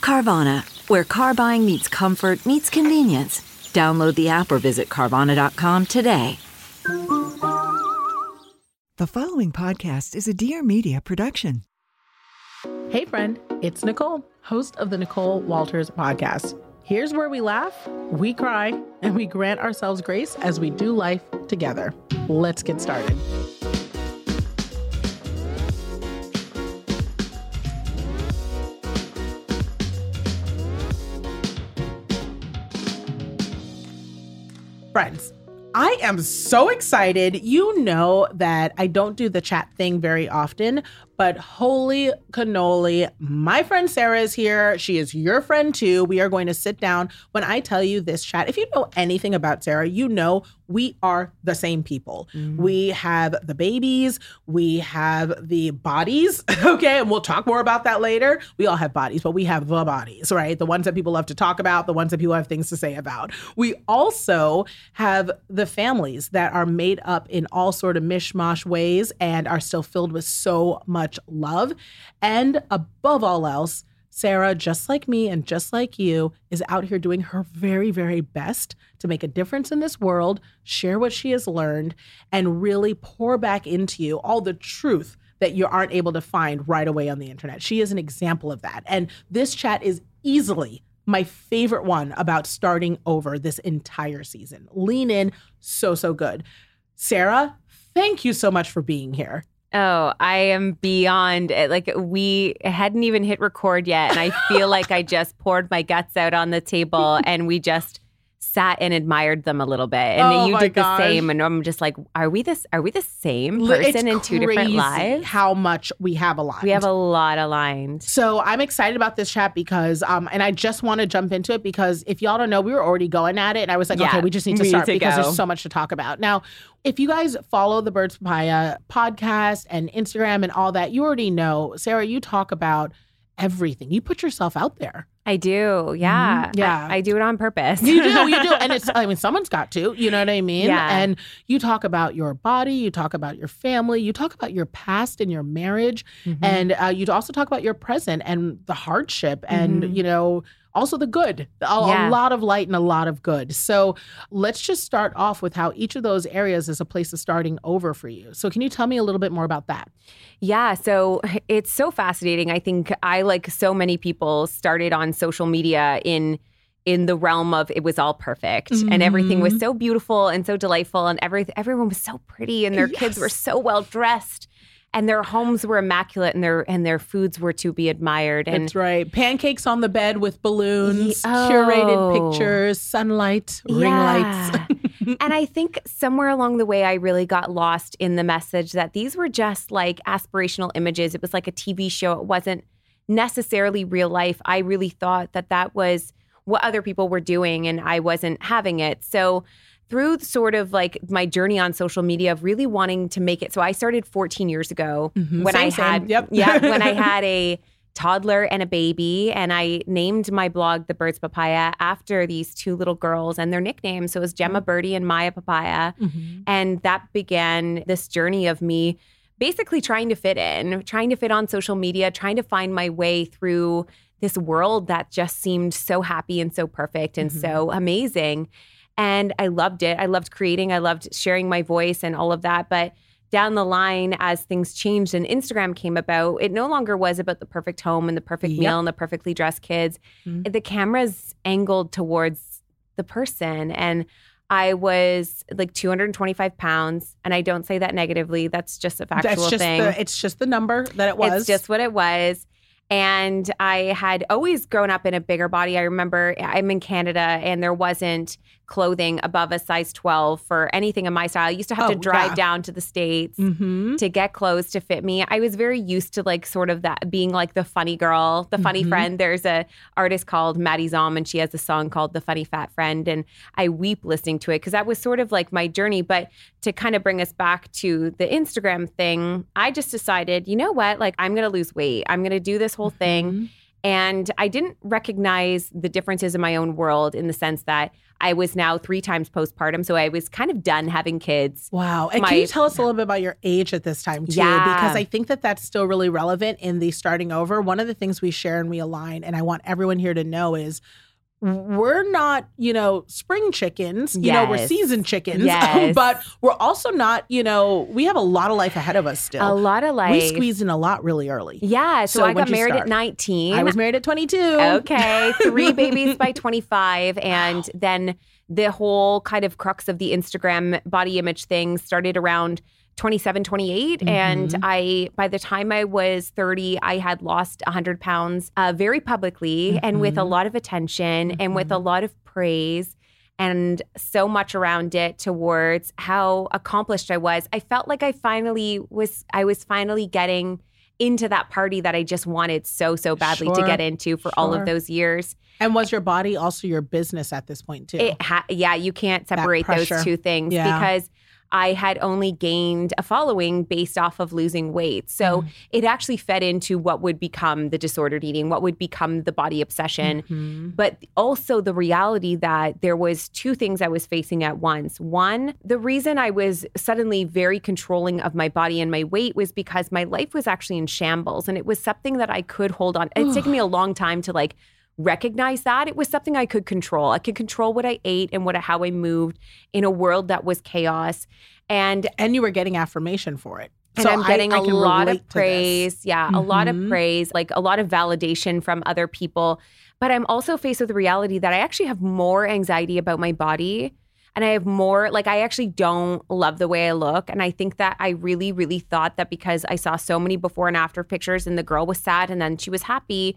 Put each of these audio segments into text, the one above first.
Carvana, where car buying meets comfort, meets convenience. Download the app or visit Carvana.com today. The following podcast is a Dear Media production. Hey, friend, it's Nicole, host of the Nicole Walters podcast. Here's where we laugh, we cry, and we grant ourselves grace as we do life together. Let's get started. Friends, I am so excited. You know that I don't do the chat thing very often, but holy cannoli, my friend Sarah is here. She is your friend too. We are going to sit down. When I tell you this chat, if you know anything about Sarah, you know we are the same people. Mm-hmm. We have the babies, we have the bodies, okay? And we'll talk more about that later. We all have bodies, but we have the bodies, right? The ones that people love to talk about, the ones that people have things to say about. We also have the families that are made up in all sort of mishmash ways and are still filled with so much much love. And above all else, Sarah, just like me and just like you, is out here doing her very, very best to make a difference in this world, share what she has learned, and really pour back into you all the truth that you aren't able to find right away on the internet. She is an example of that. And this chat is easily my favorite one about starting over this entire season. Lean in, so, so good. Sarah, thank you so much for being here. Oh, I am beyond it. Like we hadn't even hit record yet. And I feel like I just poured my guts out on the table and we just sat and admired them a little bit. And oh you did gosh. the same. And I'm just like, are we this are we the same person it's in two different lives? How much we have aligned. We have a lot aligned. So I'm excited about this chat because um and I just want to jump into it because if y'all don't know, we were already going at it. And I was like, yeah, okay, we just need to start need to because go. there's so much to talk about. Now, if you guys follow the Birds Papaya podcast and Instagram and all that, you already know, Sarah, you talk about everything. You put yourself out there. I do. Yeah. Mm-hmm. Yeah. I, I, do it on purpose. you do. You do. And it's, I mean, someone's got to, you know what I mean? Yeah. And you talk about your body, you talk about your family, you talk about your past and your marriage. Mm-hmm. And uh, you also talk about your present and the hardship and, mm-hmm. you know, also the good, a, yeah. a, lot of light and a lot of good. So let's just start off with how each of those areas is a place of starting over for you. So, can you tell me a little bit more about that? Yeah, so it's so fascinating. I think I, like so many people, started on social media in in the realm of it was all perfect mm-hmm. and everything was mm-hmm. so beautiful and so delightful and everything everyone was so pretty and their yes. kids were so well dressed and their homes were immaculate and their and their foods were to be admired. And that's right. Pancakes on the bed with balloons oh, curated pictures sunlight ring yeah. lights. And i think somewhere along the way i really got lost in the message that these were just like aspirational images. It was like a tv show. It wasn't necessarily real life. I really thought that that was what other people were doing and i wasn't having it. So through sort of like my journey on social media of really wanting to make it. So I started 14 years ago mm-hmm. when same, I had, yep. yeah, when I had a toddler and a baby, and I named my blog The Birds Papaya after these two little girls and their nicknames. So it was Gemma mm-hmm. Birdie and Maya Papaya, mm-hmm. and that began this journey of me basically trying to fit in, trying to fit on social media, trying to find my way through this world that just seemed so happy and so perfect and mm-hmm. so amazing. And I loved it. I loved creating, I loved sharing my voice and all of that. But down the line, as things changed and Instagram came about, it no longer was about the perfect home and the perfect Yep. meal and the perfectly dressed kids. Mhm. The camera's angled towards the person. And I was like 225 pounds. And I don't say that negatively. That's just a factual That's just thing. the it's just the number that it was. It's just what it was. And I had always grown up in a bigger body. I remember I'm in Canada and there wasn't clothing above a size 12 for anything in my style. I used to have to Oh, drive yeah. down to the States Mhm. to get clothes to fit me. I was very used to like sort of that being like the funny girl, the funny Mhm. friend. There's a artist called Maddie Zahm and she has a song called The Funny Fat Friend and I weep listening to it because that was sort of like my journey. But to kind of bring us back to the Instagram thing, I just decided, you know what? Like I'm going to lose weight. I'm going to do this whole thing. And I didn't recognize the differences in my own world in the sense that I was now three times postpartum. So I was kind of done having kids. Wow. And My- can you tell us a little bit about your age at this time, too? Yeah. Because I think that that's still really relevant in the starting over. One of the things we share and we align, and I want everyone here to know is we're not, you know, spring chickens. You know, we're Yes. seasoned chickens. Yes. but we're also not, you know, we have a lot of life ahead of us still. A lot of life. we squeezed in a lot really early. Yeah. So, So I got married at 19. I was married at 22. Okay. Three babies by 25. And then the whole kind of crux of the Instagram body image thing started around 27, 28. And Mhm. I, by the time I was 30, I had lost 100 pounds uh, very publicly and with a Mhm. lot of attention and with a Mm-hmm. lot of praise. And so much around it towards how accomplished I was. I felt like I finally was, I was finally getting into that party that I just wanted so, so badly to get into for all of those years. And was your body also your business at this point, too? It ha- yeah, you can't separate those two things Yeah. because I had only gained a following based off of losing weight. So it actually fed into what would become the disordered eating, what would become the body obsession. Mhm. But also the reality that there was two things I was facing at once. One, the reason I was suddenly very controlling of my body and my weight was because my life was actually in shambles and it was something that I could hold on. It's taken me a long time to like recognize that it was something I could control. I could control what I ate and what how I moved in a world that was chaos. And And you were getting affirmation for it. and So I'm getting I a can lot of praise. Yeah, a lot of mm-hmm. praise, like a lot of validation from other people. But I'm also faced with the reality that I actually have more anxiety about my body. And I have more, like, I actually don't love the way I look. And I think that I really, really thought that because I saw so many before and after pictures and the girl was sad and then she was happy,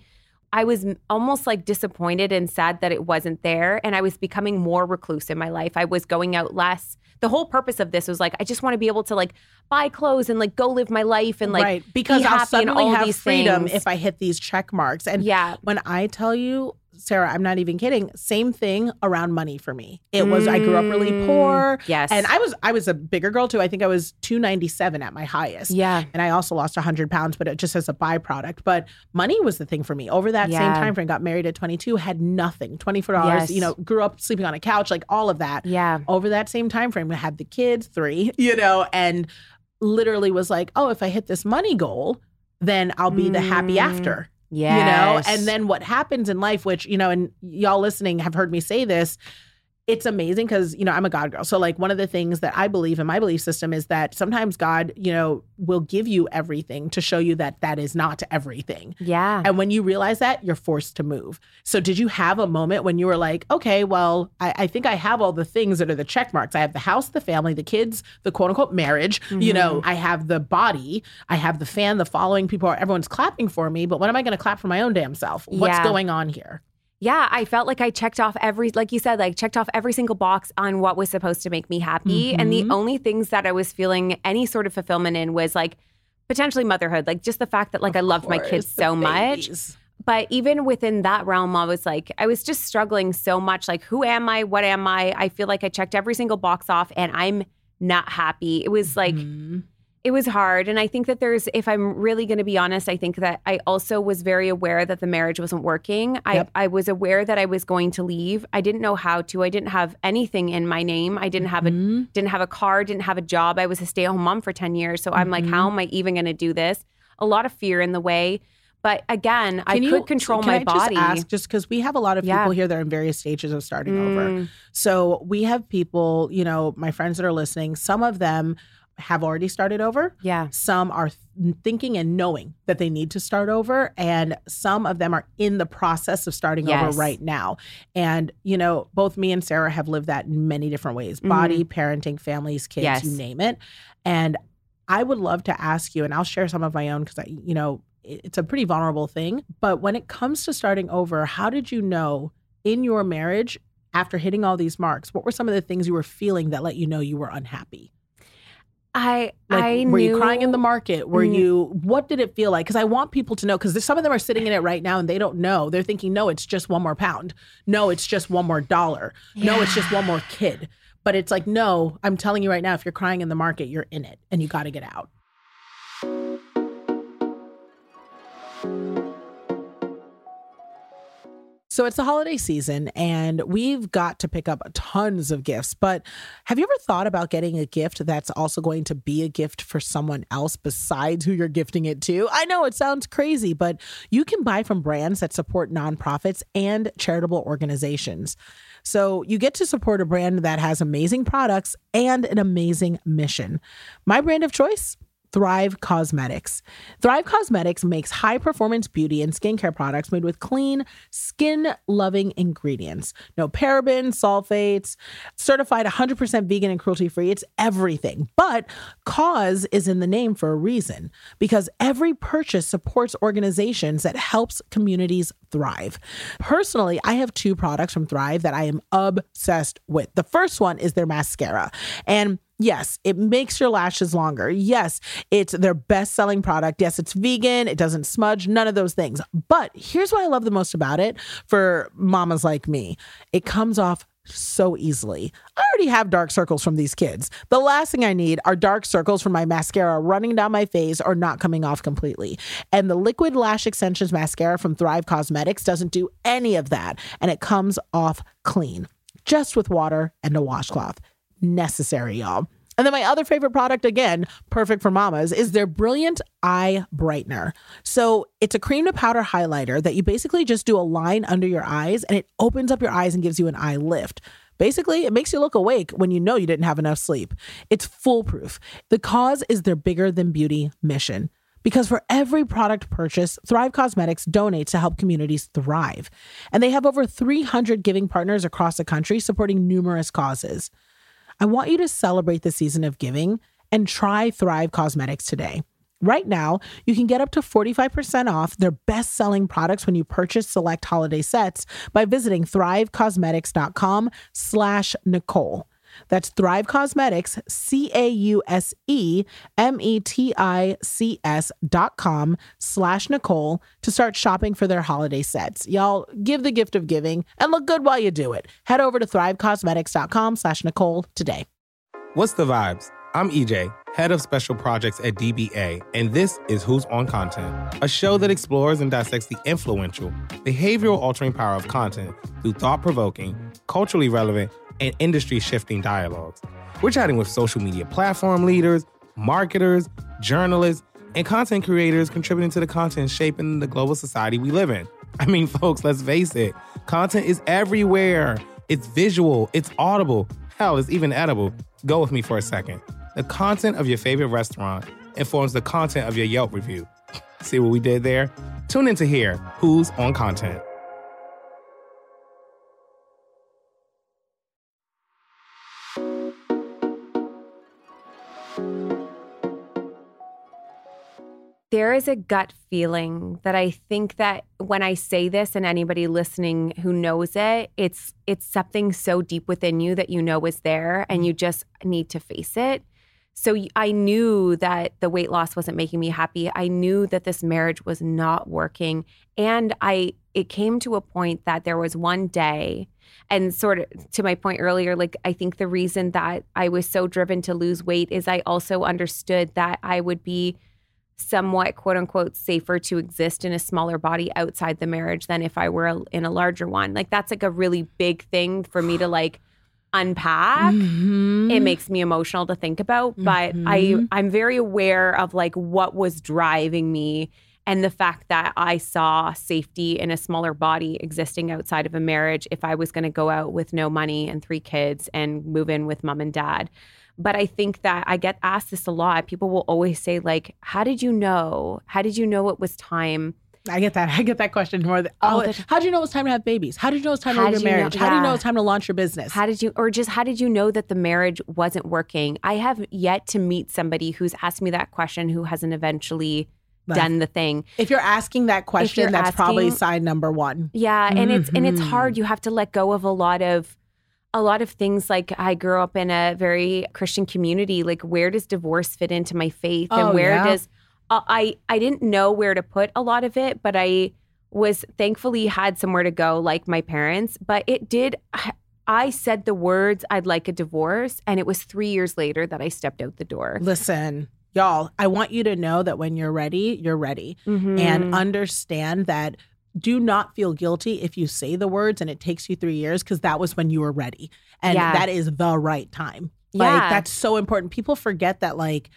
I was almost like disappointed and sad that it wasn't there. And I was becoming more recluse in my life. I was going out less. The whole purpose of this was like, I just want to be able to like buy clothes and like go live my life and like, right because be I'll happy and suddenly all have these freedom things. if I hit these check marks. And yeah. when I tell you, Sarah, I'm not even kidding. Same thing around money for me. It was I grew up really Mm, poor, Yes. and I was I was a bigger girl too. I think I was 297 at my highest. yeah. And I also lost 100 pounds, but it just as a byproduct. But money was the thing for me. Over that same time frame, got married at 22, had nothing, $24, Yes. you know, grew up sleeping on a couch, like all of that Yeah. over that same time frame I had the kids three you know and literally was like oh if i hit this money goal then i'll be the happy Mm, after Yeah. you know and then what happens in life which you know and y'all listening have heard me say this it's amazing because you know i'm a god girl so like one of the things that i believe in my belief system is that sometimes god you know will give you everything to show you that that is not everything Yeah. and when you realize that, you're forced to move. So, did you have a moment when you were like, okay, well, I, I think I have all the things that are the check marks? I have the house, the family, the kids, the quote unquote marriage. You know, Mm-hmm. I have the body, I have the fan, the following. People are, everyone's clapping for me, but when am I going to clap for my own damn self? What's Yeah. going on here? Yeah, I felt like I checked off every, like you said, like checked off every single box on what was supposed to make me happy. And the Mhm. only things that I was feeling any sort of fulfillment in was like potentially motherhood, like just the fact that like I Of loved my kids so much. But even within that realm, I was like, I was just struggling so much. Like, who am I? What am I? I feel like I checked every single box off and I'm not happy. It was like, Mhm. It was hard. And I think that there's, if I'm really going to be honest, I think that I also was very aware that the marriage wasn't working. Yep. I, I was aware that I was going to leave. I didn't know how to. I didn't have anything in my name. I didn't have a Mhm. didn't have a car, didn't have a job. I was a stay at home mom for 10 years. So I'm like, Mhm. how am I even going to do this? A lot of fear in the way. But again, I Can you- could control can my I body. Just ask, just because we have a lot of Yeah. people here that are in various stages of starting over. Mm, So we have people, you know, my friends that are listening, some of them have already started over. Yeah. Some are th- thinking and knowing that they need to start over. And some of them are in the process of starting Yes. over right now. And, you know, both me and Sarah have lived that in many different ways mm-hmm. body, parenting, families, kids, Yes. you name it. And I would love to ask you, and I'll share some of my own because I, you know, it's a pretty vulnerable thing. But when it comes to starting over, how did you know in your marriage after hitting all these marks, what were some of the things you were feeling that let you know you were unhappy? I Like, I were knew, you crying in the market? Were Mm. you? What did it feel like? Because I want people to know. Because some of them are sitting in it right now and they don't know. They're thinking, no, it's just one more pound. No, it's just one more dollar. No, it's just one more kid. But it's like, no, I'm telling you right now, if you're crying in the market, you're in it, and you got to get out. So it's the holiday season and we've got to pick up tons of gifts. But have you ever thought about getting a gift that's also going to be a gift for someone else besides who you're gifting it to? I know it sounds crazy, but you can buy from brands that support nonprofits and charitable organizations. So you get to support a brand that has amazing products and an amazing mission. My brand of choice? Thrive Causemetics. Thrive Causemetics makes high performance beauty and skincare products made with clean, skin loving ingredients. No parabens, sulfates, certified 100% vegan and cruelty free. It's everything. But cause is in the name for a reason because every purchase supports organizations that helps communities thrive. Personally, I have two products from Thrive that I am obsessed with. The first one is their mascara. And Yes, it makes your lashes longer. Yes, it's their best selling product. Yes, it's vegan. It doesn't smudge, none of those things. But here's what I love the most about it for mamas like me it comes off so easily. I already have dark circles from these kids. The last thing I need are dark circles from my mascara running down my face or not coming off completely. And the Liquid Lash Extensions mascara from Thrive Causemetics doesn't do any of that. And it comes off clean, just with water and a washcloth necessary, y'all. And then my other favorite product, again, perfect for mamas, is their brilliant eye brightener. So it's a cream to powder highlighter that you basically just do a line under your eyes and it opens up your eyes and gives you an eye lift. Basically, it makes you look awake when you know you didn't have enough sleep. It's foolproof. The cause is their bigger than beauty mission. Because for every product purchase, Thrive Causemetics donates to help communities thrive. And they have over 300 giving partners across the country supporting numerous causes. I want you to celebrate the season of giving and try Thrive Causemetics today. Right now, you can get up to 45% off their best selling products when you purchase select holiday sets by visiting thrivecausemetics.com slash Nicole. That's Thrive Causemetics, C A U S E M E T I C S dot com slash Nicole to start shopping for their holiday sets. Y'all give the gift of giving and look good while you do it. Head over to thrivecausemetics.com slash Nicole today. What's the vibes? I'm EJ, head of special projects at DBA, and this is Who's on Content, a show that explores and dissects the influential, behavioral altering power of content through thought provoking, culturally relevant, and industry shifting dialogues. We're chatting with social media platform leaders, marketers, journalists, and content creators contributing to the content shaping the global society we live in. I mean, folks, let's face it, content is everywhere. It's visual, it's audible, hell, it's even edible. Go with me for a second. The content of your favorite restaurant informs the content of your Yelp review. See what we did there? Tune in to hear who's on content. There is a gut feeling that I think that when I say this and anybody listening who knows it, it's it's something so deep within you that you know is there and mm-hmm. you just need to face it. So I knew that the weight loss wasn't making me happy. I knew that this marriage was not working and I it came to a point that there was one day and sort of to my point earlier like I think the reason that I was so driven to lose weight is I also understood that I would be somewhat quote unquote safer to exist in a smaller body outside the marriage than if I were in a larger one. Like that's like a really big thing for me to like unpack. Mm-hmm. It makes me emotional to think about, but I mm-hmm. I'm very aware of like what was driving me and the fact that I saw safety in a smaller body existing outside of a marriage if I was going to go out with no money and three kids and move in with mom and dad. But I think that I get asked this a lot. People will always say, like, how did you know? How did you know it was time? I get that. I get that question more. Than, All oh, oh how do you know it's time to have babies? How did you know it's time to did leave your you know- marriage? How do you know yeah. it's time to launch your business? How did you, or just how did you know that the marriage wasn't working? I have yet to meet somebody who's asked me that question who hasn't eventually Left. done the thing. if you're asking that question, that's probably sign number one. Yeah, and it's and it's hard. Mm-hmm. You have to let go of a lot of a lot of things like I grew up in a very Christian community. Like where does divorce fit into my faith Oh, and where yeah. does uh, I I didn't know where to put a lot of it, but I was thankfully had somewhere to go like my parents, but it did I said the words I'd like a divorce and it was 3 years later that I stepped out the door. Listen, y'all, I want you to know that when you're ready, you're ready. Mhm. And understand that do not feel guilty if you say the words and it takes you three years because that was when you were ready. And Yeah. that is the right time. Yeah. Like, that's so important. People forget that, like,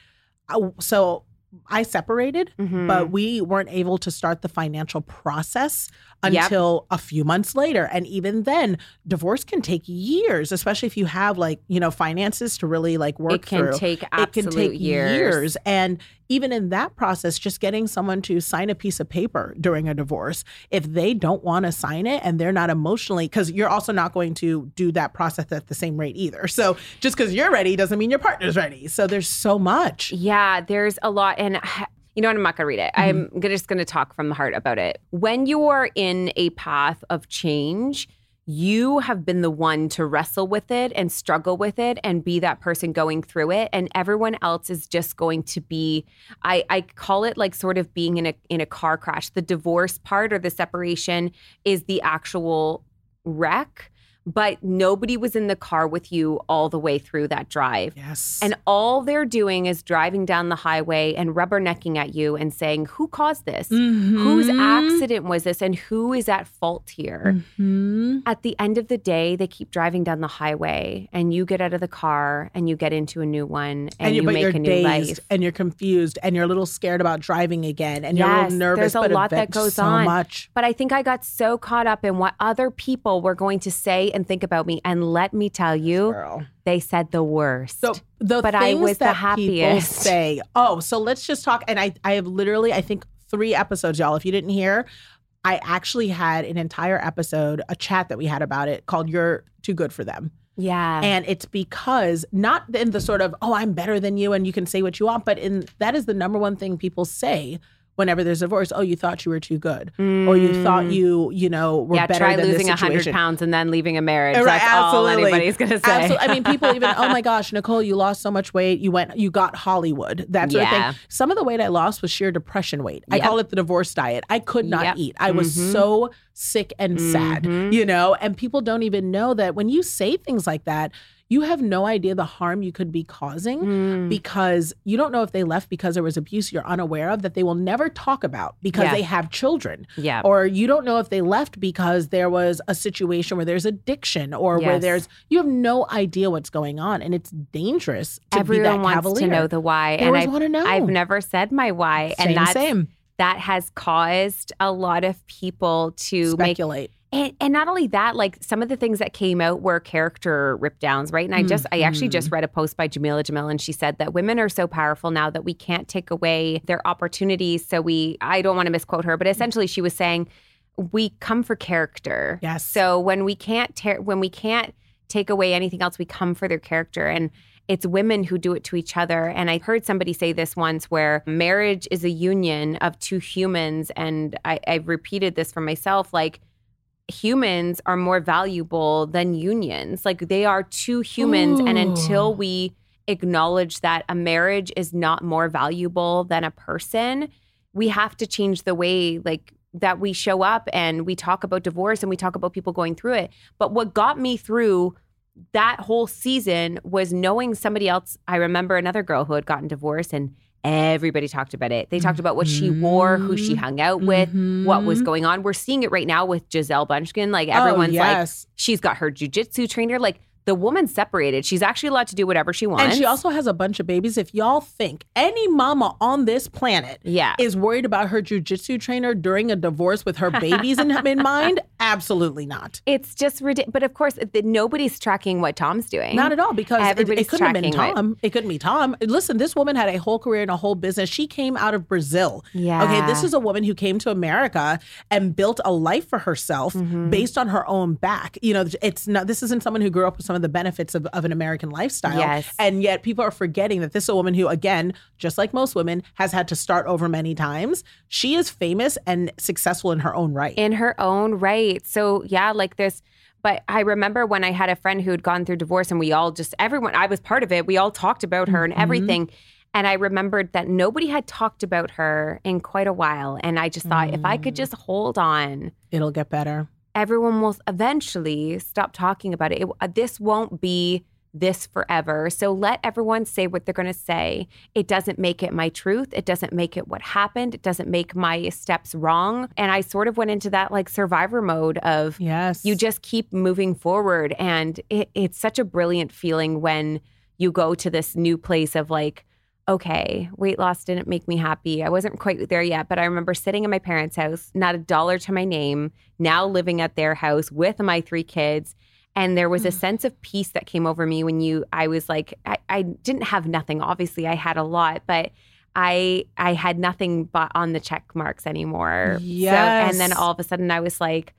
so I separated, Mhm. but we weren't able to start the financial process Yep. until a few months later. And even then, divorce can take years, especially if you have like, you know, finances to really like work it can through. take it can take years. And even in that process, just getting someone to sign a piece of paper during a divorce, if they don't want to sign it and they're not emotionally, because you're also not going to do that process at the same rate either. So just because you're ready doesn't mean your partner's ready. So there's so much. Yeah, there's a lot. And you know what? I'm not going to read it. Mm-hmm. I'm just going to talk from the heart about it. When you are in a path of change, you have been the one to wrestle with it and struggle with it and be that person going through it. And everyone else is just going to be I, I call it like sort of being in a in a car crash. The divorce part or the separation is the actual wreck but nobody was in the car with you all the way through that drive Yes. and all they're doing is driving down the highway and rubbernecking at you and saying, Who caused this? Whose Mhm. accident was this? And who is at fault here? Mhm. At the end of the day, they keep driving down the highway and you get out of the car and you get into a new one and, you, you make you're a new dazed life. and you're confused and you're a little scared about driving again and you're a little nervous. there's a but lot that goes so on. much. But I think I got so caught up in what other people were going to say and think about me. And let me tell you, Girl. they said the worst. So the But I things was the that people happiest. say, oh, so let's just talk. And I, I have literally, I think three episodes, y'all. If you didn't hear, I actually had an entire episode, a chat that we had about it called "You're Too Good for Them," yeah. and it's because not in the sort of oh I'm better than you and you can say what you want, but in that is the number one thing people say whenever there's a divorce. Oh, you thought you were too good, or you thought you, you know, were Mm. yeah, better try than losing this hundred pounds and then leaving a marriage. Right, That's all absolutely. anybody's gonna say. Absolutely. I mean, people even, oh my gosh, Nicole, you lost so much weight. You went, you got Hollywood. That sort Yeah. of thing. Some of the weight I lost was sheer depression weight. I Yep. call it the divorce diet. I could not Yep. eat. I was Mhm. so sick and sad, Mhm. you know, and people don't even know that when you say things like that, you have no idea the harm you could be causing Mm. because you don't know if they left because there was abuse you're unaware of that they will never talk about because Yeah. they have children yeah. or you don't know if they left because there was a situation where there's addiction or where there's you have no idea what's going on and it's dangerous to Everyone be that wants cavalier. to know the why, and I've, wanna know. I've never said my why, same, and that's same. that has caused a lot of people to make Speculate. And, and not only that, like some of the things that came out were character rip downs, right? And I just, I actually Mm-hmm. just read a post by Jameela Jamil, and she said that women are so powerful now that we can't take away their opportunities. So we, I don't want to misquote her, but essentially she was saying we come for character. Yes. So when we can't tear, when we can't take away anything else, we come for their character. And it's women who do it to each other. And I heard somebody say this once where marriage is a union of two humans. And I, I've repeated this for myself like, humans are more valuable than unions. Like they are two humans. And until we acknowledge that a marriage is not more valuable than a person, we have to change the way like that we show up and we talk about divorce and we talk about people going through it. But what got me through that whole season was knowing somebody else. I remember another girl who had gotten divorced and everybody talked about it. They talked about what she wore, who she hung out with, what was Mhm. going on. We're seeing it right now with Gisele Bündchen. Like Oh, everyone's like, she's got her jujitsu trainer. Like the woman's separated. She's actually allowed to do whatever she wants. And she also has a bunch of babies. If y'all think any mama on this planet yeah. is worried about her jujitsu trainer during a divorce with her babies in, in mind, Absolutely not. It's just ridiculous. But of course, nobody's tracking what Tom's doing. Not at all, because it, Everybody's it couldn't have been tracking what- Tom. It couldn't be Tom. Listen, this woman had a whole career and a whole business. She came out of Brazil. Yeah. Okay, this is a woman who came to America and built a life for herself Mm-hmm. based on her own back. You know, it's not. This isn't someone who grew up with some of the benefits of, of an American lifestyle. Yes. And yet, people are forgetting that this is a woman who, again, just like most women, has had to start over many times. She is famous and successful in her own right. in her own right. So yeah, like this. But I remember when I had a friend who had gone through divorce, and we all just everyone I was part of it. We all talked about her and mm-hmm. everything. And I remembered that nobody had talked about her in quite a while. And I just thought, if I could mm. just hold on, It'll get better. Everyone will eventually stop talking about it. it uh, this won't be this forever. So let everyone say what they're going to say. It doesn't make it my truth. It doesn't make it what happened. It doesn't make my steps wrong. And I sort of went into that like survivor mode of Yes. you just keep moving forward. And it, it's such a brilliant feeling when you go to this new place of like, okay, weight loss didn't make me happy. I wasn't quite there yet, but I remember sitting in my parents' house, not a dollar to my name, now living at their house with my three kids. And there was a hmm. sense of peace that came over me when you, I was like, I, I didn't have nothing. Obviously, I had a lot, but I I had nothing but on the check marks anymore. So, and then all of a sudden I was like,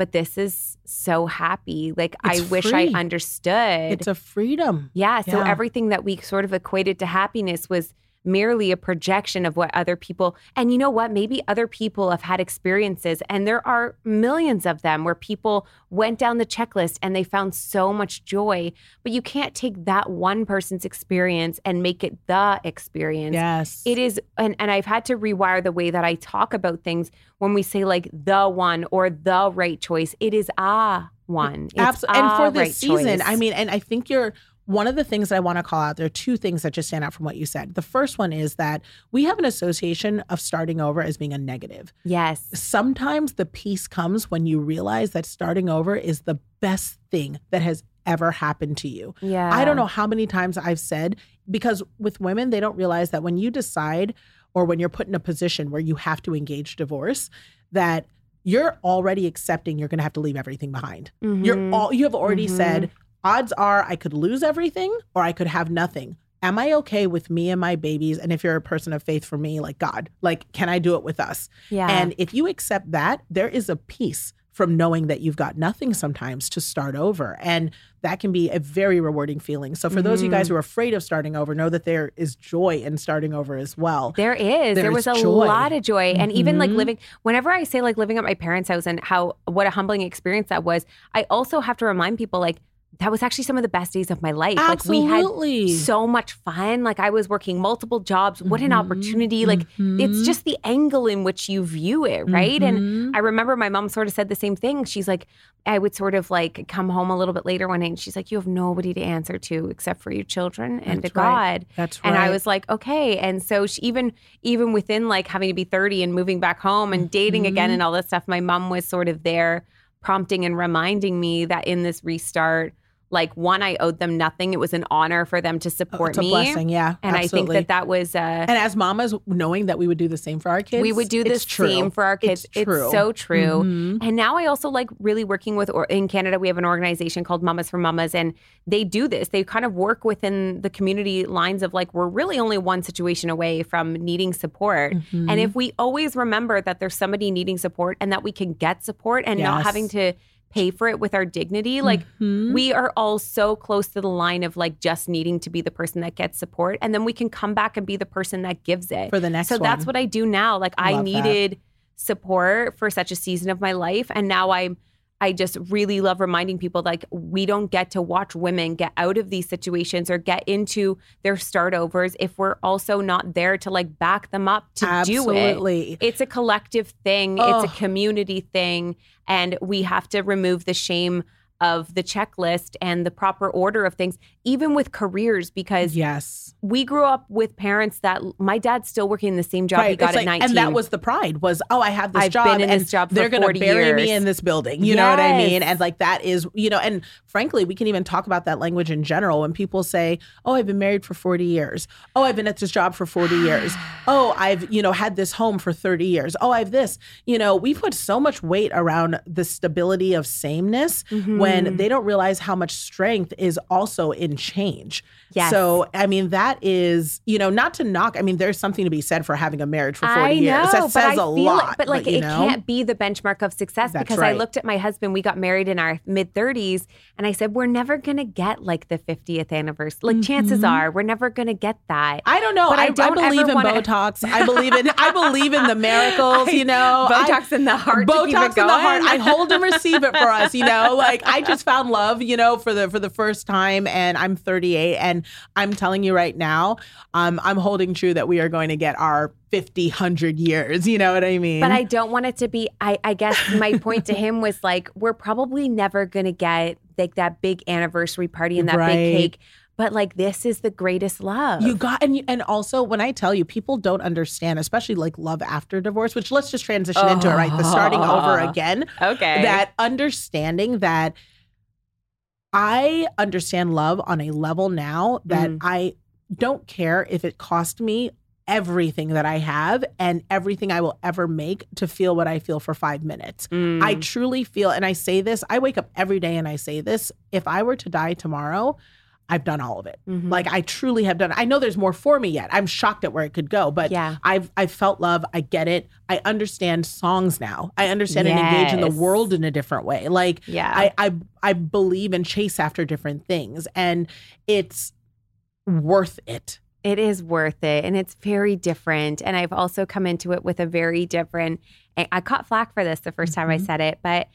but this is so happy. Like I wish free. I understood. It's a freedom. yeah. So Yeah. everything that we sort of equated to happiness was merely a projection of what other people and you know what maybe other people have had experiences and there are millions of them where people went down the checklist and they found so much joy but you can't take that one person's experience and make it the experience Yes. it is and, and i've had to rewire the way that i talk about things when we say like the one or the right choice it is a one It's Absolutely. And for this right season, choice. I mean, and I think you're one of the things that I want to call out. There are two things that just stand out from what you said. The first one is that we have an association of starting over as being a negative. yes Sometimes the peace comes when you realize that starting over is the best thing that has ever happened to you. yeah I don't know how many times I've said, because with women, they don't realize that when you decide or when you're put in a position where you have to engage divorce, that you're already accepting you're going to have to leave everything behind. You're Mhm. all you have already Mhm. said, odds are I could lose everything or I could have nothing. Am I okay with me and my babies? And if you're a person of faith for me, like God, like, can I do it with us? yeah And if you accept that, there is a peace from knowing that you've got nothing sometimes to start over. And that can be a very rewarding feeling. So for those of you Mm-hmm. guys who are afraid of starting over, know that there is joy in starting over as well. There is. There there is was a joy. lot of joy. And even like Mhm. living, whenever I say like living at my parents' house and how, what a humbling experience that was, I also have to remind people like, that was actually some of the best days of my life. Like we Absolutely. had so much fun. Like I was working multiple jobs. What an Mhm. opportunity. Like it's Mhm. just the angle in which you view it, right? And Mhm. I remember my mom sort of said the same thing. She's like, I would sort of like come home a little bit later one night and she's like, You have nobody to answer to except for your children and That's to right. God. That's right. And I was like, okay. And so she, even even within like having to be 30 and moving back home and dating again Mhm. and all this stuff, my mom was sort of there prompting and reminding me that in this restart, like one, I owed them nothing. It was an honor for them to Oh, support it's a me. blessing. Yeah. And I think that that was uh And as mamas, knowing that we would do the same for our kids, we would do the same for our kids. It's true. so true. Mhm. And now I also like really working with, or in Canada, we have an organization called Mamas for Mamas, and they do this. They kind of work within the community lines of like, we're really only one situation away from needing support. Mm-hmm. And if we always remember that there's somebody needing support and that we can get support and not having to pay for it with our dignity, like Mhm. we are all so close to the line of like just needing to be the person that gets support. And then we can come back and be the person that gives it. for the next So that's what I do now. Like I Love that. needed support for such a season of my life and now I'm I just really love reminding people like we don't get to watch women get out of these situations or get into their start overs if we're also not there to like back them up to do it. Absolutely. It's a collective thing, Oh. it's a community thing and we have to remove the shame of the checklist and the proper order of things, even with careers, because Yes. we grew up with parents that my dad's still working in the same job he got It's at like- 19. And that was the pride was, oh, I have this I've job. been in and this job for they're gonna 40 bury me in this building. You know what I mean? And like that is, you know, and frankly, we can even talk about that language in general when people say, oh, I've been married for 40 years. Oh, I've been at this job for 40 years. Oh, I've, you know, had this home for 30 years. Oh, I've this. You know, we put so much weight around the stability of sameness Mm-hmm. when they don't realize how much strength is also in change. Yes. So, I mean, that is, you know, not to knock. I mean, there's something to be said for having a marriage for 40 I years. know, That says I a lot. Like, but like, you it know? can't be the benchmark of success That's because I looked at my husband. We got married in our mid 30s, and I said, "We're never gonna get like the 50th anniversary. Like, chances are, we're never gonna get that." Mm-hmm. I don't know. But I I, I, don't believe in wanna- Botox. I believe in I believe in the miracles, you know. Botox I, in the heart to Botox in the heart. I hold and receive it for us, you know. Like I just found love, you know, for the for the first time and I'm 38 and I'm telling you right now, um I'm holding true that we are going to get our 50 100 years, you know what I mean? But I don't want it to be. I, I guess my point to him was like, we're probably never gonna get like that big anniversary party and that Right. big cake. But like, this is the greatest love. You got and you, and also when I tell you people don't understand, especially like love after divorce, which let's just transition into it, right? The starting over again. okay. That understanding that I understand love on a level now that Mm. I don't care if it cost me everything that I have and everything I will ever make to feel what I feel for 5 minutes. Mm. I truly feel and I say this, I wake up every day and I say this, if I were to die tomorrow, I've done all of it. Mhm. Like I truly have done. I know there's more for me yet. I'm shocked at where it could go, but Yeah. I've I've felt love. I get it. I understand songs now. I understand and engage in the world in a different way. Like Yeah. I I I believe and chase after different things, and it's worth it. It is worth it and it's very different. And I've also come into it with a very different. I caught flack for this the 1st time I Mm-hmm. said it, but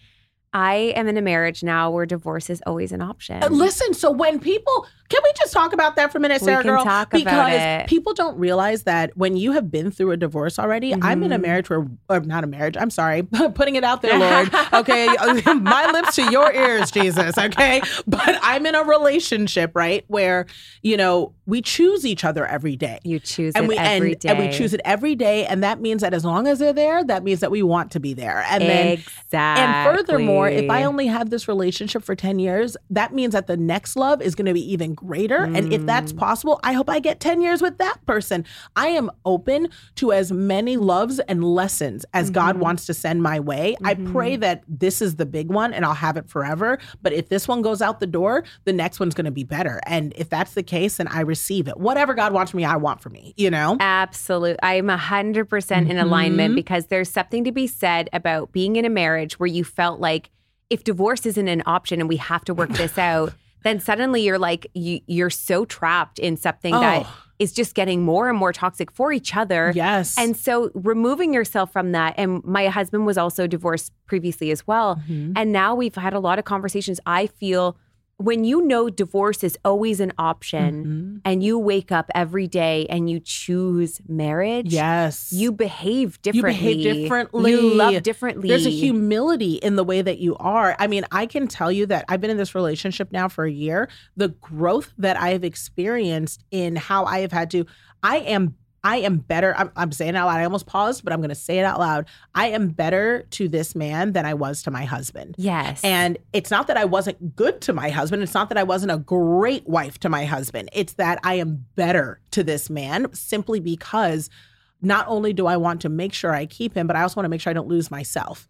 I am in a marriage now where divorce is always an option. Uh, Listen, so when people can we just talk about that for a minute, We Sarah can girl? talk about because it. people don't realize that when you have been through a divorce already, I'm in a Mhm. marriage where, or not a marriage. I'm sorry, putting it out there, Lord. Okay, my lips to your ears, Jesus. Okay, but I'm in a relationship, right, where you know we choose each other every day. You choose and it we every and, day. and we choose it every day, and that means that as long as they're there, that means that we want to be there. And then exactly. and furthermore, if I only have this relationship for 10 years, that means that the next love is going to be even greater. And if that's Mm. possible, I hope I get 10 years with that person. I am open to as many loves and lessons as Mm-hmm. God wants to send my way. I pray that this is the big one and I'll have it forever. But if this one goes out the door, the next one's going to be better. And if that's the case, then I receive it. Whatever God wants me, I want for me, you know? Absolutely. I'm a hundred percent in Mm-hmm. alignment because there's something to be said about being in a marriage where you felt like if divorce isn't an option and we have to work this out, then suddenly you're like you, you're so trapped in something that Oh. is just getting more and more toxic for each other. Yes. And so removing yourself from that, and my husband was also divorced previously as well. Mm-hmm. And now we've had a lot of conversations. I feel when you know divorce is always an option Mm-hmm. and you wake up every day and you choose marriage, yes. you behave differently. You behave differently. You love differently. There's a humility in the way that you are. I mean, I can tell you that I've been in this relationship now for a year. The growth that I have experienced in how I have had to, I am. I am better. I'm, I'm saying it out loud. I almost paused, but I'm going to say it out loud. I am better to this man than I was to my husband. Yes. And it's not that I wasn't good to my husband. It's not that I wasn't a great wife to my husband. It's that I am better to this man simply because not only do I want to make sure I keep him, but I also want to make sure I don't lose myself.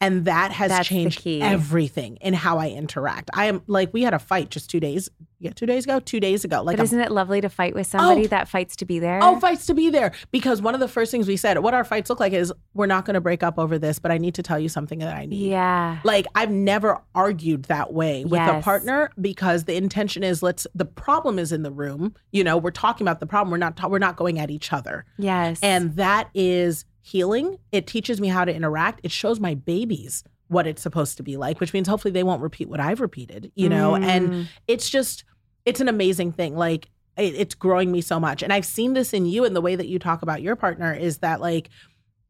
And that has That's changed everything in how I interact. I am like, we had a fight just two days, yeah, two days ago, two days ago. Like, but isn't it lovely to fight with somebody Oh. that fights to be there? Oh, fights to be there. Because one of the first things we said, what our fights look like is we're not going to break up over this, but I need to tell you something that I need. yeah. Like I've never argued that way with a partner because the intention is let's the problem is in the room. You know, we're talking about the problem. We're not ta- we're not going at each other. Yes. And that is healing. It teaches me how to interact. It shows my babies what it's supposed to be like, which means hopefully they won't repeat what I've repeated, you know? Mm. And it's just it's an amazing thing. Like it, it's growing me so much. And I've seen this in you and the way that you talk about your partner is that like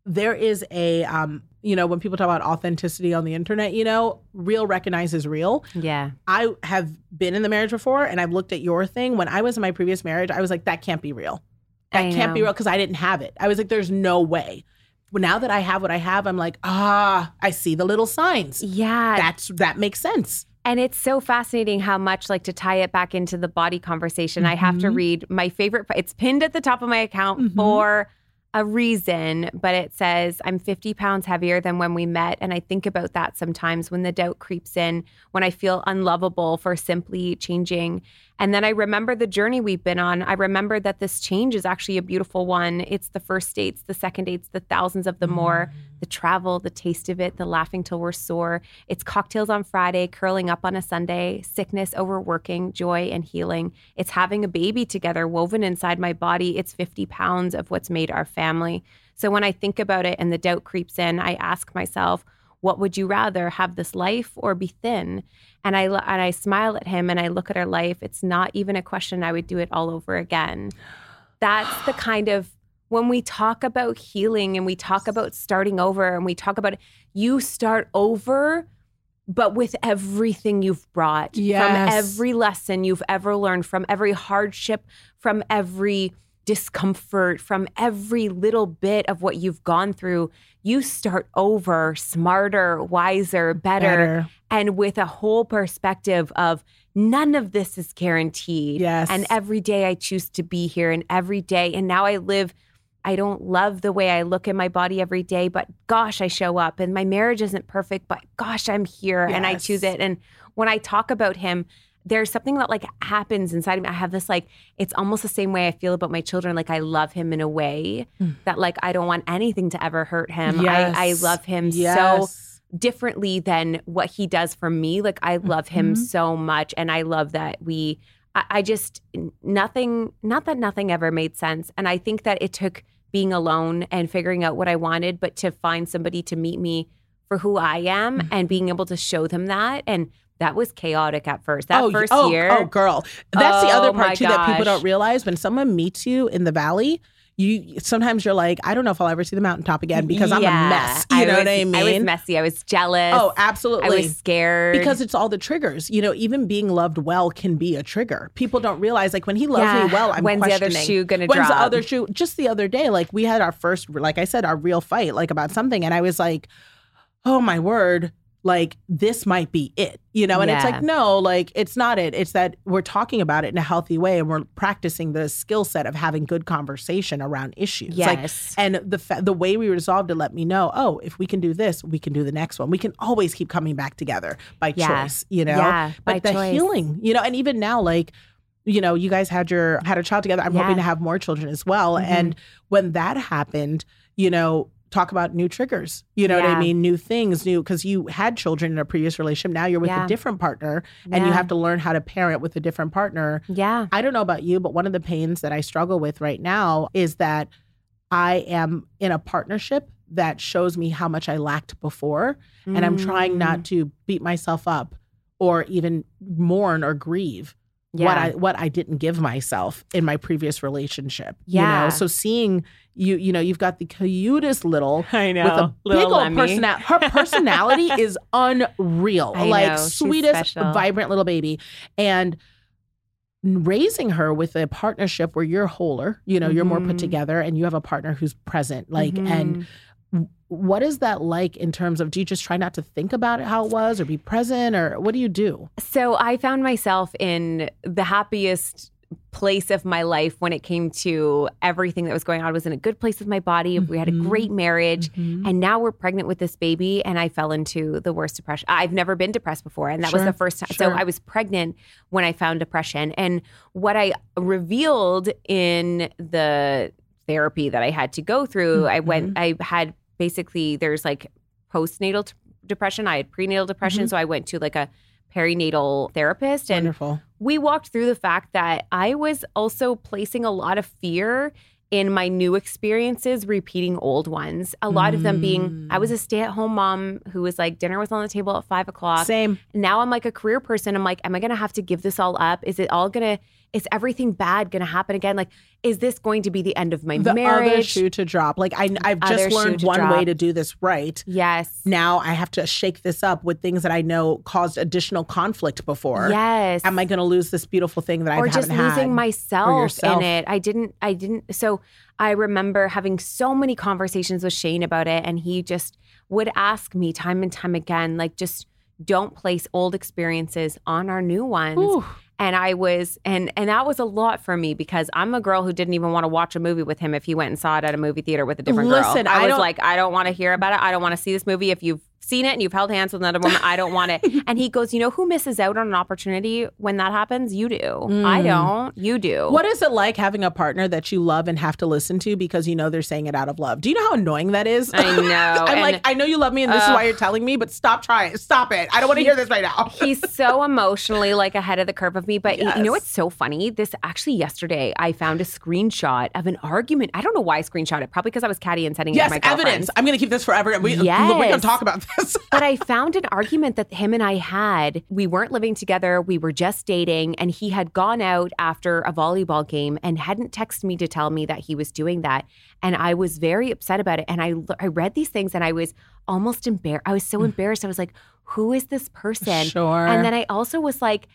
there is a um you know when people talk about authenticity on the internet you know real recognizes real Yeah. i have been in the marriage before and i've looked at your thing when i was in my previous marriage i was like that can't be real that I can't be real because i didn't have it i was like there's no way but now that i have what i have i'm like ah i see the little signs Yeah. that's that makes sense And it's so fascinating how much, like, to tie it back into the body conversation, I have to Mhm. read my favorite. It's pinned at the top of my account Mhm. for a reason, but it says, I'm 50 pounds heavier than when we met. And I think about that sometimes when the doubt creeps in, when I feel unlovable for simply changing. And then I remember the journey we've been on. I remember that this change is actually a beautiful one. It's the first dates, the second dates, the thousands of the more, mm. The travel, the taste of it, the laughing till we're sore. It's cocktails on Friday, curling up on a Sunday, sickness, overworking, joy, and healing. It's having a baby together woven inside my body. It's 50 pounds of what's made our family. So when I think about it and the doubt creeps in, I ask myself, what would you rather have this life or be thin? And I and I smile at him and I look at our life. It's not even a question I would do it all over again. That's the kind of when we talk about healing and we talk about starting over and we talk about you start over but with everything you've brought from every lesson you've ever learned from every hardship from every discomfort from every little bit of what you've gone through you start over smarter wiser better, Better. and with a whole perspective of none of this is guaranteed Yes. and every day I choose to be here and every day. And now I live, I don't love the way I look in my body every day, but gosh, I show up. And my marriage isn't perfect, but gosh, I'm here and I choose it. And when I talk about him, there's something that like happens inside of me. I have this like, it's almost the same way I feel about my children. Like I love him in a way that like I don't want anything to ever hurt him. I, I love him so differently than what he does for me. Like I love him Mhm. so much, and I love that we. I, I just nothing. Not that nothing ever made sense, and I think that it took being alone and figuring out what I wanted, but to find somebody to meet me for who I am Mm-hmm. and being able to show them that and. That was chaotic at first. That oh, first oh, year, Oh, girl. That's the Oh, other part too that people don't realize. When someone meets you in the valley, you sometimes you're like, I don't know if I'll ever see the mountaintop again because I'm a mess. You know was, what I mean? I was messy. I was jealous. Oh, absolutely. I was scared because it's all the triggers. You know, even being loved well can be a trigger. People don't realize, like when he loves Yeah. me well, I'm When's the other questioning, shoe gonna drop? When's the other shoe? Just the other day, like we had our first, like I said, our real fight, like about something, and I was like, oh my word. Like this might be it, you know, and it's like no, like it's not it. It's that we're talking about it in a healthy way, and we're practicing the skill set of having good conversation around issues. Like, Yes. and the fa- the way we resolved to let me know, oh, if we can do this, we can do the next one. We can always keep coming back together by Yeah. choice, you know. Yeah, but the choice. healing, you know, and even now, like, you know, you guys had your had a child together. I'm Yeah. hoping to have more children as well. Mhm. And when that happened, you know. Talk about new triggers. You know what I mean? New things, new because you had children in a previous relationship. Now you're with Yeah. a different partner and you have to learn how to parent with a different partner. yeah. I don't know about you, but one of the pains that I struggle with right now is that I am in a partnership that shows me how much I lacked before. And I'm trying Mm. not to beat myself up or even mourn or grieve what I what I didn't give myself in my previous relationship. You Yeah. know, so seeing you, you know, you've got the cutest little I know. with a big old personality. Her personality is unreal. I like know. Sweetest, vibrant little baby. And raising her with a partnership where you're wholer, you know, you're more put Mhm. together and you have a partner who's present. Like, and Mhm. w- what is that like in terms of do you just try not to think about it how it was or be present or what do you do? So I found myself in the happiest place of my life when it came to everything that was going on. I was in a good place with my body. We had a Mhm. great marriage. Mhm. And now we're pregnant with this baby, and I fell into the worst depression. I've never been depressed before, and that was the first time. So. I was pregnant when I found depression. And what I revealed in the therapy that I had to go through, I went, mm-hmm. I had basically, there's like postnatal t- depression, I had prenatal depression. Mm-hmm. So I went to like a perinatal therapist, and Wonderful. we walked through the fact that I was also placing a lot of fear in my new experiences repeating old ones. A lot of them being I was a mm. stay at home mom who was like dinner was on the table at five o'clock. Same. Now I'm like a career person. I'm like, am I gonna have to give this all up? Is it all gonna is everything bad gonna happen again? Like, is this going to be the end of my The other shoe to drop. Like I, I've Other just learned one drop. way to do this right. yes. Now I have to shake this up with things that I know caused additional conflict before. Yes. Am I going to lose this beautiful thing that I or just losing myself in it. I didn't I didn't so I remember having so many conversations with Shane about it and he just would ask me time and time again like just don't place old experiences on our new ones. Ooh. And I was and and that was a lot for me because I'm a girl who didn't even want to watch a movie with him if he went and saw it at a movie theater with a different Listen, girl. I, I was like, I don't want to hear about it. I don't want to see this movie. If you've seen it and you've held hands with another woman, I don't want it. And he goes, You know who misses out on an opportunity when that happens? You do. I don't. You do. Mm. What is it like having a partner that you love and have to listen to because you know they're saying it out of love? Do you know how annoying that is? I know. I'm and like, I know you love me and this is why you're telling me, but stop trying. Stop it. I don't want to hear this right now. he's so emotionally like ahead of the curve of me. But you- you know what's so funny? This actually yesterday I found a screenshot of an argument. I don't know why I screenshot it. Probably because I was catty and sending it yes, to my evidence. I'm going to keep this forever. We, Yes. We're going to talk about this. But I found an argument that him and I had. We weren't living together. We were just dating. And he had gone out after a volleyball game and hadn't texted me to tell me that he was doing that. And I was very upset about it. And I, I read these things and I was almost embarrassed. I was so mm. embarrassed. I was like, who is this person? Sure. And then I also was like,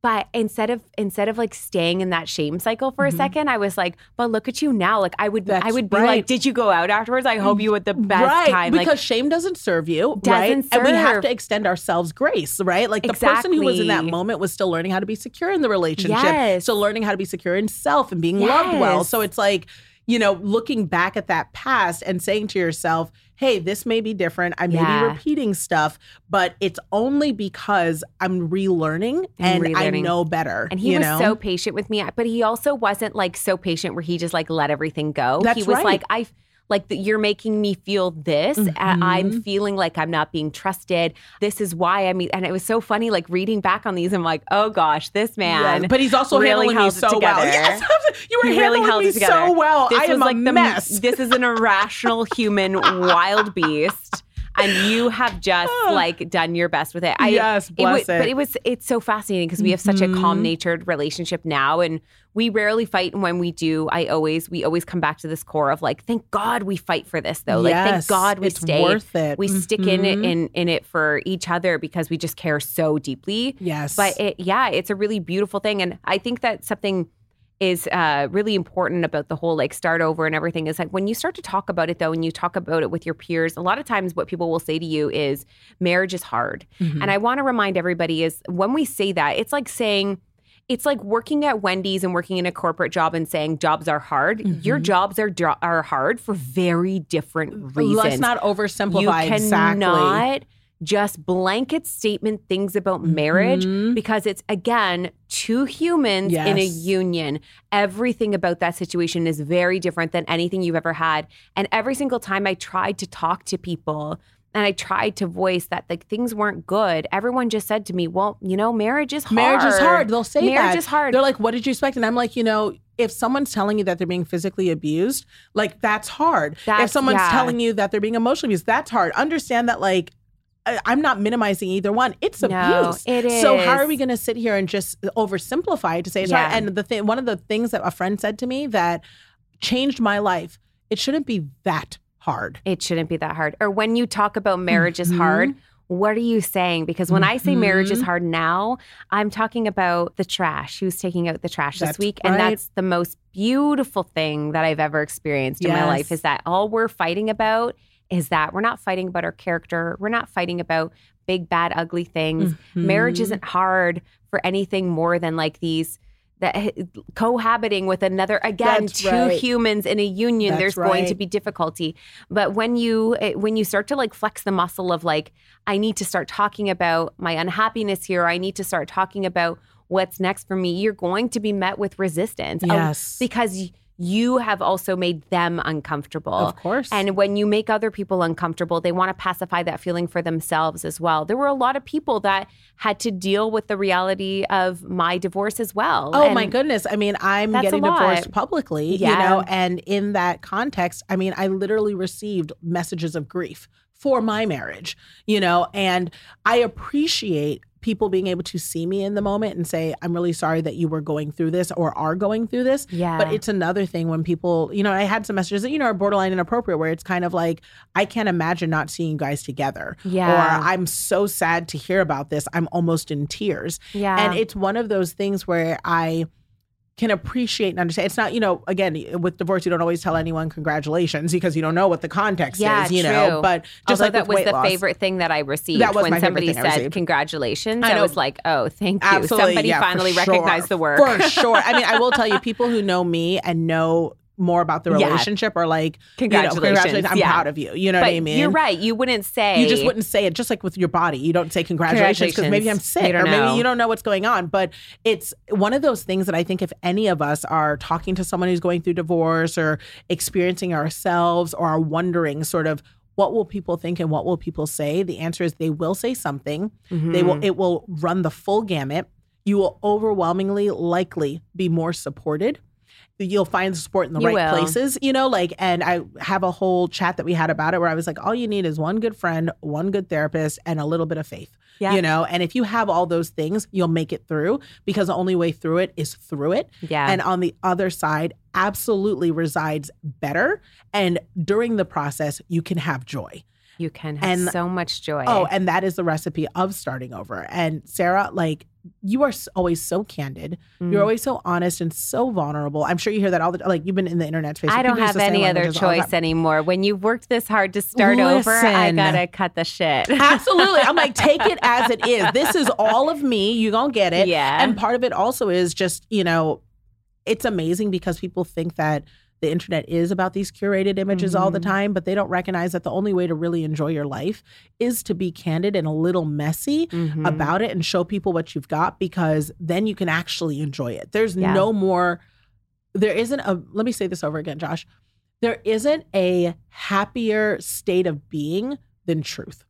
but instead of instead of like staying in that shame cycle for a second, I was like, but look at you now. Like I would I Mm-hmm. Would be right. like, did you go out afterwards? I hope you had the best right, time. because like shame doesn't serve you, Doesn't right? And we have to extend ourselves grace, right? Like the person who was in that moment was still learning how to be secure in the relationship, Yes. still learning how to be secure in self and being loved well. So it's like, you know, looking back at that past and saying to yourself, hey, this may be different. I may Yeah. be repeating stuff, but it's only because I'm relearning and I know better. And he was know? so patient with me, but he also wasn't like so patient where he just like let everything go. That's he was right. like, I like that you're making me feel this. and Mm-hmm. I'm feeling like I'm not being trusted. This is why I mean, and it was so funny, like reading back on these. I'm like, oh gosh, this man. Yes, but he's also really handling me so well. Yes, you were He really handling held me so well. This I am like a the mess. This is an irrational human wild beast. And you have just like done your best with it. I, Yes, bless But it. it was it's so fascinating because we have such a Mm-hmm. calm natured relationship now, and we rarely fight. And when we do, I always we always come back to this core of like, thank God we fight for this though. Like, thank God we it's stay. worth it. We stick in it in in it for each other because we just care so deeply. Yes. But it, yeah, it's a really beautiful thing, and I think that something is uh, really important about the whole like start over and everything is like when you start to talk about it though and you talk about it with your peers a lot of times what people will say to you is marriage is hard Mm-hmm. and i want to remind everybody is when we say that it's like saying it's like working at Wendy's and working in a corporate job and saying jobs are hard. Mm-hmm. Your jobs are are hard for very different reasons. Let's not oversimplify You exactly. Just blanket statement things about marriage Mhm. because it's again two humans in a union. Everything about that situation is very different than anything you've ever had. And every single time I tried to talk to people and I tried to voice that like things weren't good, everyone just said to me, "Well, you know, marriage is hard. Marriage is hard. They'll say marriage that. is hard." They're like, "What did you expect?" And I'm like, you know, if someone's telling you that they're being physically abused, like that's hard. if someone's yeah. telling you that they're being emotionally abused, that's hard. Understand that, like. I'm not minimizing either one. It's No, abuse. it So how are we going to sit here and just oversimplify it to say it's Yeah. hard? And the thing, one of the things that a friend said to me that changed my life. It shouldn't be that hard. it shouldn't be that hard. Or when you talk about marriage is Mm-hmm. hard, what are you saying? Because when I say marriage is Mhm. hard now, I'm talking about the trash, who's taking out the trash this That's week. And that's the most beautiful thing that I've ever experienced in my life is that all we're fighting about is that we're not fighting about our character. We're not fighting about big, bad, ugly things. Marriage Mhm. isn't hard for anything more than like these that cohabiting with another again That's two right. humans in a union That's there's going to be difficulty but when you eh, when you start to like flex the muscle of like i need to start talking about my unhappiness here i need to start talking about what's next for me you're going to be met with resistance Yes. because you have also made them uncomfortable. Of course. And when you make other people uncomfortable, they want to pacify that feeling for themselves as well. There were a lot of people that had to deal with the reality of my divorce as well. Oh And my goodness. I mean, I'm getting divorced publicly, you know, and in that context, I mean, I literally received messages of grief for my marriage, you know, and I appreciate people being able to see me in the moment and say, I'm really sorry that you were going through this or are going through this. Yeah. But it's another thing when people, you know, I had some messages that, you know, are borderline inappropriate where it's kind of like, I can't imagine not seeing you guys together. Yeah. Or I'm so sad to hear about this. I'm almost in tears. Yeah. And it's one of those things where I can appreciate and understand. It's not, you know, again, with divorce, you don't always tell anyone congratulations because you don't know what the context yeah, is, you true. know. But just Although like that was the loss, favorite thing that I received That when somebody said congratulations. I I, was like, oh, thank you. Absolutely, Somebody yeah, finally sure. recognized the work. For sure. I mean, I will tell you, people who know me and know more about the Yeah. relationship are like, you know, Congratulations. I'm Yeah. proud of you. You know but what I mean? you're right. You wouldn't say You just wouldn't say it, just like with your body. You don't say congratulations because maybe I'm sick or maybe know. you don't know what's going on. But it's one of those things that I think if any of us are talking to someone who's going through divorce or experiencing ourselves or are wondering sort of what will people think and what will people say, the answer is they will say something. They Mm-hmm. will it will run the full gamut. You will overwhelmingly likely be more supported you'll find support in the You right will. places, you know, like, and I have a whole chat that we had about it where I was like, all you need is one good friend, one good therapist, and a little bit of faith, Yeah. you know, and if you have all those things, you'll make it through because the only way through it is through it. Yeah. And on the other side, absolutely resides better. And during the process, you can have joy. You can have and- so much joy. Oh, and that is the recipe of starting over. And Sarah, like, you are always so candid. Mm. You're always so honest and so vulnerable. I'm sure you hear that all the like. You've been in the internet space. I don't have any other languages all the choice anymore. When you've worked this hard to start over, I gotta cut the shit. Absolutely. I'm like, take it as it is. This is all of me. You gonna get it. Yeah. And part of it also is just, you know, it's amazing because people think that the internet is about these curated images all the Mhm. time, but they don't recognize that the only way to really enjoy your life is to be candid and a little messy Mhm. about it and show people what you've got because then you can actually enjoy it. There's Yeah. no more there isn't a let me say this over again, Josh. There isn't a happier state of being than truth.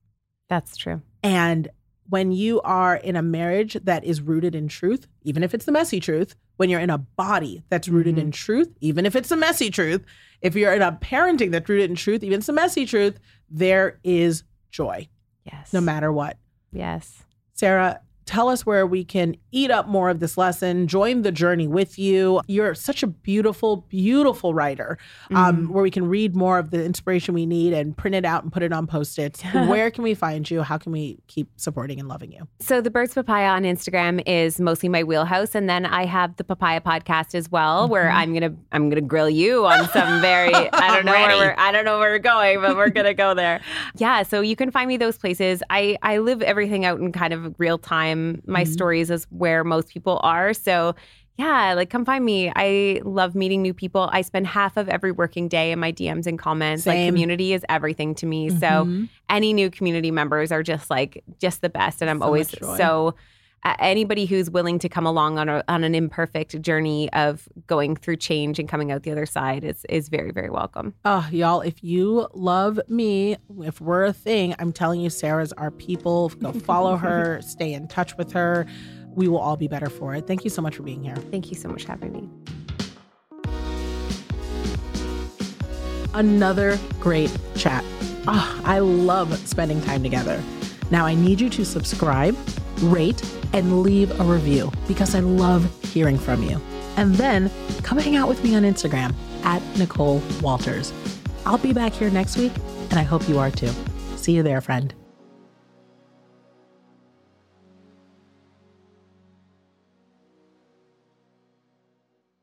That's true. And when you are in a marriage that is rooted in truth, even if it's the messy truth, when you're in a body that's rooted Mm-hmm. in truth, even if it's the messy truth, if you're in a parenting that's rooted in truth, even if it's the messy truth, there is joy Yes. no matter what. Yes. Sarah, tell us where we can eat up more of this lesson, join the journey with you. You're such a beautiful, beautiful writer um, where we can read more of the inspiration we need and print it out and put it on post its. where can we find you? How can we keep supporting and loving you? So the Birds Papaya on Instagram is mostly my wheelhouse, and then I have the Papaya podcast as well, where I'm gonna I'm gonna grill you on some very I don't know where we're I don't know where we're going, but we're gonna go there. Yeah, so you can find me those places. I I live everything out in kind of real time. My stories is where most people are. So yeah, like come find me. I love meeting new people. I spend half of every working day in my DMs and comments. Like community is everything to me. So Mhm. any new community members are just like just the best and i'm So always so anybody who's willing to come along on, a, on an imperfect journey of going through change and coming out the other side is is very very welcome Oh, y'all, if you love me, if we're a thing, I'm telling you, Sarah's our people. Go follow her, stay in touch with her. We will all be better for it. Thank you so much for being here. thank you so much for having me another great chat. Ah, I love spending time together. Now, I need you to subscribe, rate, and leave a review because I love hearing from you. And then come hang out with me on Instagram at Nicole Walters. I'll be back here next week, and I hope you are too. See you there, friend.